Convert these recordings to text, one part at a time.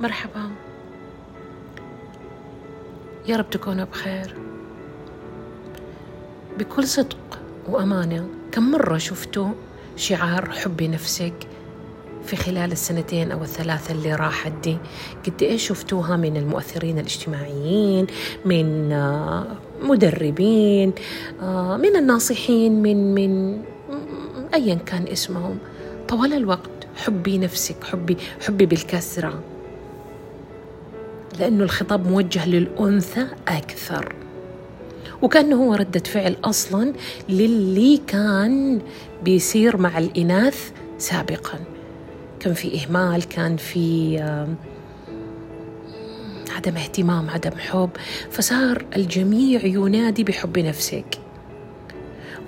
مرحبا. يا رب تكونوا بخير. بكل صدق وأمانة كم مرة شفتوا شعار حبي نفسك في خلال السنتين أو الثلاثة اللي راحت دي؟ قد إيش شفتوها من المؤثرين الاجتماعيين من آه، مدربين آه، من الناصحين من من أيا كان اسمهم. طوال الوقت حبي نفسك حبي حبي بالكسرة. لأنه الخطاب موجه للأنثى أكثر. وكأنه هو ردة فعل أصلا للي كان بيصير مع الإناث سابقا. كان في إهمال كان في عدم اهتمام عدم حب. فصار الجميع ينادي بحب نفسك.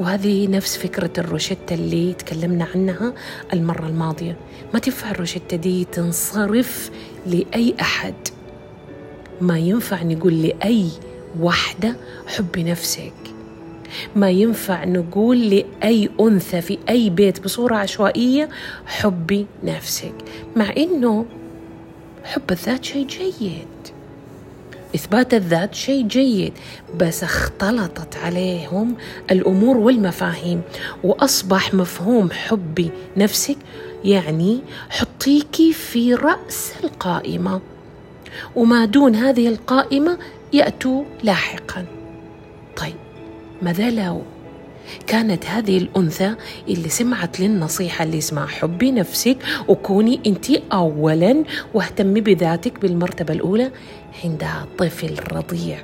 وهذه نفس فكرة الروشتة اللي تكلمنا عنها المرة الماضية. ما تنفع الروشتة دي تنصرف لأي أحد. ما ينفع نقول لأي وحدة حبي نفسك. ما ينفع نقول لأي أنثى في أي بيت بصورة عشوائية حبي نفسك. مع إنه حب الذات شيء جيد. إثبات الذات شيء جيد. بس اختلطت عليهم الأمور والمفاهيم. وأصبح مفهوم حبي نفسك يعني حطيكي في رأس القائمة. وما دون هذه القائمة يأتوا لاحقا. طيب ماذا لو كانت هذه الأنثى اللي سمعت للنصيحة اللي اسمها حبي نفسك وكوني أنت أولا واهتمي بذاتك بالمرتبة الأولى عندها طفل رضيع.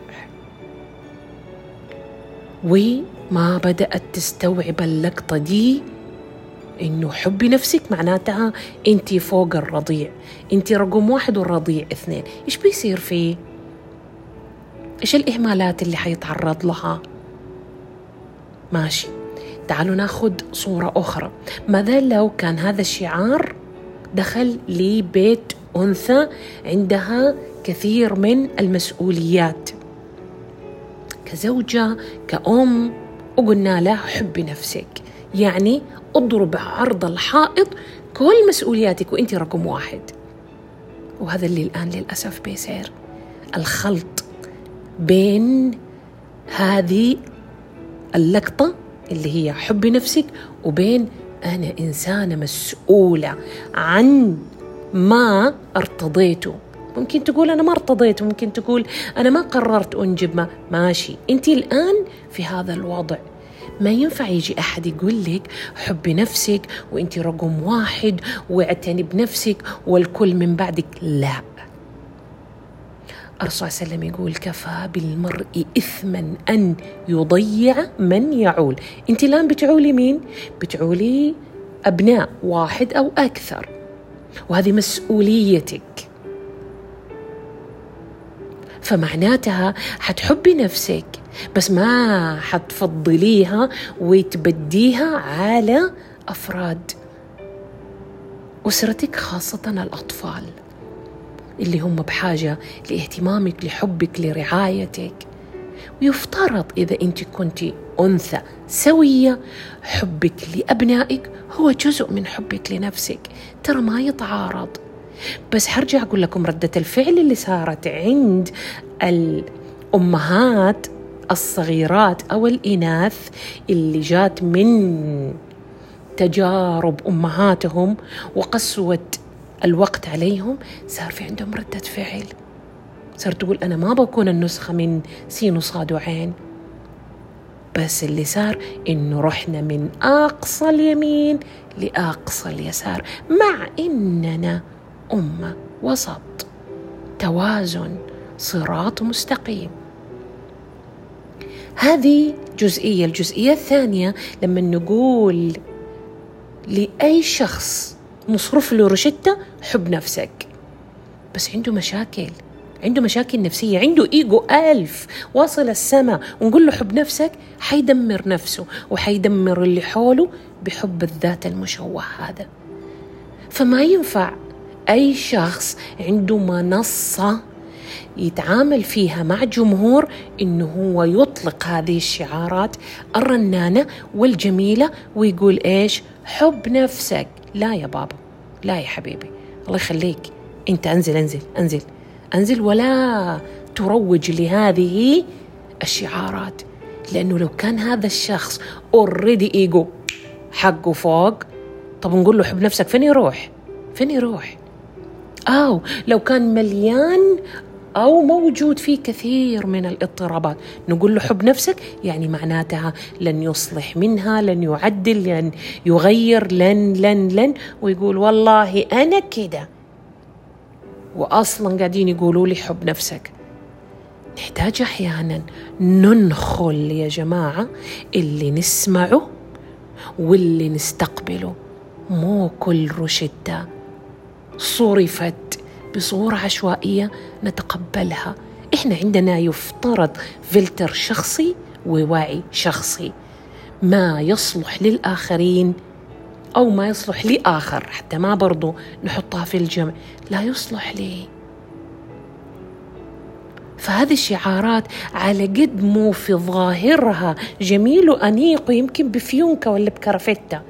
وما بدأت تستوعب اللقطة دي إنه حبي نفسك معناتها أنت فوق الرضيع. أنت رقم واحد والرضيع اثنين. إيش بيصير فيه؟ إيش الإهمالات اللي حيتعرض لها؟ ماشي. تعالوا ناخذ صورة أخرى. ماذا لو كان هذا الشعار دخل لبيت أنثى عندها كثير من المسؤوليات؟ كزوجة كأم وقلنا لها حبي نفسك. يعني اضرب عرض الحائط كل مسؤولياتك وانت رقم واحد. وهذا اللي الآن للأسف بيصير. الخلط بين هذه اللقطة اللي هي حب نفسك وبين أنا إنسانة مسؤولة عن ما ارتضيته. ممكن تقول أنا ما ارتضيت ممكن تقول أنا ما قررت أنجب ما ماشي. أنت الآن في هذا الوضع. ما ينفع يجي أحد يقول لك حبي نفسك وأنت رقم واحد واعتني بنفسك والكل من بعدك. لا. الرسول صلى الله عليه وسلم يقول كفى بالمرء إثما أن يضيع من يعول. أنت الآن بتعولي مين؟ بتعولي أبناء واحد أو أكثر. وهذه مسؤوليتك. فمعناتها حتحبي نفسك بس ما حتفضليها وتبديها على أفراد أسرتك خاصة الأطفال اللي هم بحاجة لاهتمامك لحبك لرعايتك. ويفترض إذا أنت كنت أنثى سوية حبك لأبنائك هو جزء من حبك لنفسك. ترى ما يتعارض. بس حرجع أقول لكم ردة الفعل اللي صارت عند الأمهات الصغيرات أو الإناث اللي جات من تجارب أمهاتهم وقسوة الوقت عليهم صار في عندهم ردة فعل. صار تقول أنا ما بكون النسخة من سين وصاد وعين. بس اللي صار إنه رحنا من أقصى اليمين لأقصى اليسار مع إننا أمة وسط. توازن صراط مستقيم. هذه جزئية الجزئية الثانية لما نقول لأي شخص نصرف له روشتة حب نفسك. بس عنده مشاكل عنده مشاكل نفسية عنده إيجو ألف واصل السماء ونقول له حب نفسك حيدمر نفسه وحيدمر اللي حوله بحب الذات المشوه هذا. فما ينفع أي شخص عنده منصة يتعامل فيها مع جمهور إنه هو يطلق هذه الشعارات الرنانة والجميلة ويقول إيش؟ حب نفسك. لا يا بابا لا يا حبيبي. الله يخليك. أنت أنزل أنزل أنزل. أنزل ولا تروج لهذه الشعارات. لأنه لو كان هذا الشخص already ego حقه فوق طب نقول له حب نفسك فين يروح؟ فين يروح؟ أو لو كان مليان أو موجود فيه كثير من الاضطرابات. نقول له حب نفسك يعني معناتها لن يصلح منها لن يعدل لن يغير لن لن لن. ويقول والله أنا كده. وأصلا قاعدين يقولوا لي حب نفسك. نحتاج أحيانا ننخل يا جماعة اللي نسمعه واللي نستقبله. مو كل روشتة صرفت. بصورة عشوائية نتقبلها. إحنا عندنا يفترض فلتر شخصي ووعي شخصي. ما يصلح للآخرين أو ما يصلح لآخر حتى ما برضو نحطها في الجمع. لا يصلح لي. فهذه الشعارات على قد مو في ظاهرها. جميل وأنيق ويمكن بفيونكة ولا بكرفتة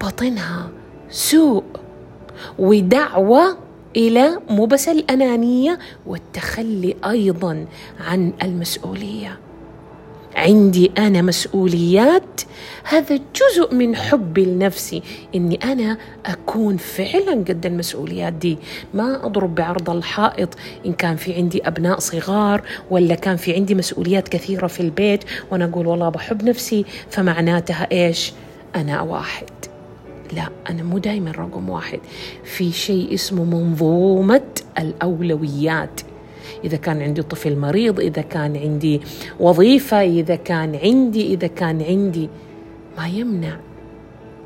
باطنها سوء. ودعوة إلى مو بس الأنانية والتخلي أيضا عن المسؤولية. عندي أنا مسؤوليات هذا جزء من حبي لنفسي إني أنا أكون فعلا قد المسؤوليات دي. ما أضرب بعرض الحائط إن كان في عندي أبناء صغار ولا كان في عندي مسؤوليات كثيرة في البيت وأنا أقول والله بحب نفسي فمعناتها إيش؟ أنا واحد. لا أنا مو دايما رقم واحد. في شيء اسمه منظومة الأولويات. إذا كان عندي طفل مريض إذا كان عندي وظيفة إذا كان عندي إذا كان عندي. ما يمنع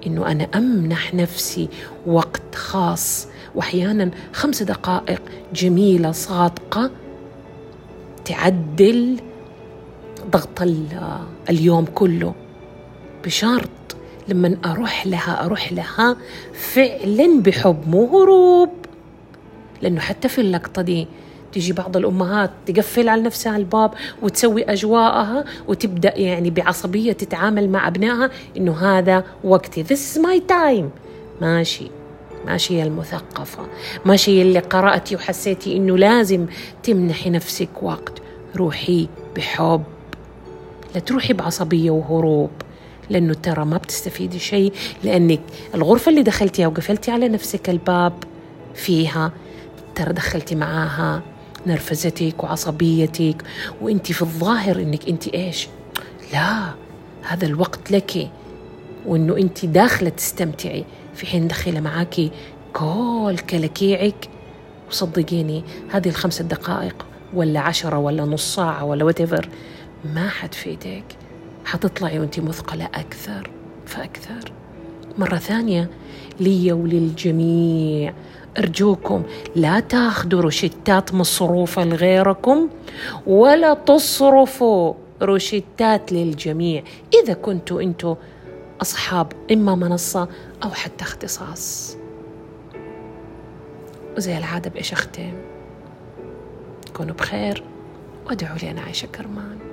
إنه أنا أمنح نفسي وقت خاص. وأحيانا خمس دقائق جميلة صادقة تعدل ضغط اليوم كله. بشرط لما أروح لها أروح لها فعلا بحب مو هروب. لأنه حتى في اللقطة دي تيجي بعض الأمهات تقفل على نفسها الباب وتسوي أجواءها وتبدأ يعني بعصبية تتعامل مع أبنائها إنه هذا وقتي. This is my time. ماشي. ماشي المثقفة. ماشي اللي قرأتي وحسيتي إنه لازم تمنحي نفسك وقت روحي بحب. لا تروحي بعصبية وهروب. لأنه ترى ما بتستفيدي شيء لأنك الغرفة اللي دخلتيها وقفلتي على نفسك الباب فيها ترى دخلتي معاها نرفزتك وعصبيتك وأنت في الظاهر إنك أنت إيش؟ لا هذا الوقت لك. وإنه أنت داخلة تستمتعي. في حين دخيله معاكي كل كلاكيعك. وصدقيني هذه الخمسة دقائق ولا عشرة ولا نص ساعة ولا واتيفر ما حتفيدك حتطلعي وانت مثقلة أكثر فأكثر. مرة ثانية لي وللجميع أرجوكم لا تاخذوا روشتات مصروفة لغيركم ولا تصرفوا روشتات للجميع. إذا كنتوا أنتوا أصحاب إما منصة أو حتى اختصاص. وزي العادة بإيش أختم كونوا بخير وادعوا لي أنا عايشة كرمان.